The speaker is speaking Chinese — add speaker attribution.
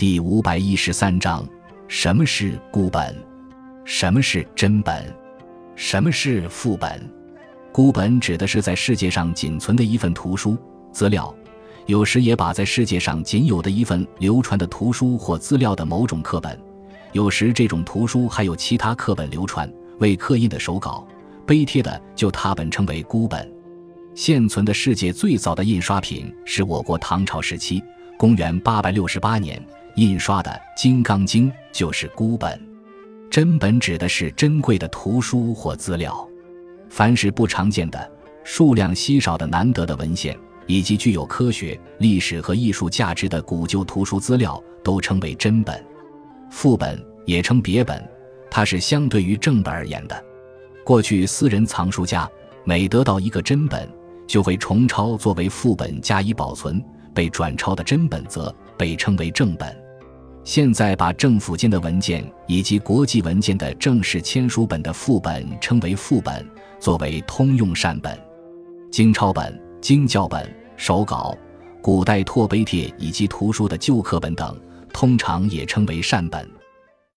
Speaker 1: 第五百一十三章：什么是孤本？什么是真本？什么是副本？孤本指的是在世界上仅存的一份图书资料，有时也把在世界上仅有的一份流传的图书或资料的某种课本。有时这种图书还有其他课本流传，未刻印的手稿、碑帖的就拓本称为孤本。现存的世界最早的印刷品是我国唐朝时期（公元868年）印刷的《金刚经》，就是孤本。真本指的是珍贵的图书或资料。凡是不常见的、数量稀少的难得的文献，以及具有科学、历史和艺术价值的古旧图书资料，都称为真本。副本也称别本，它是相对于正本而言的。过去私人藏书家每得到一个真本，就会重抄作为副本加以保存，被转抄的真本则被称为正本。现在把政府间的文件以及国际文件的正式签署本的副本称为副本，作为通用善本。经抄本、经校本、手稿、古代拓碑帖以及图书的旧课本等，通常也称为善本。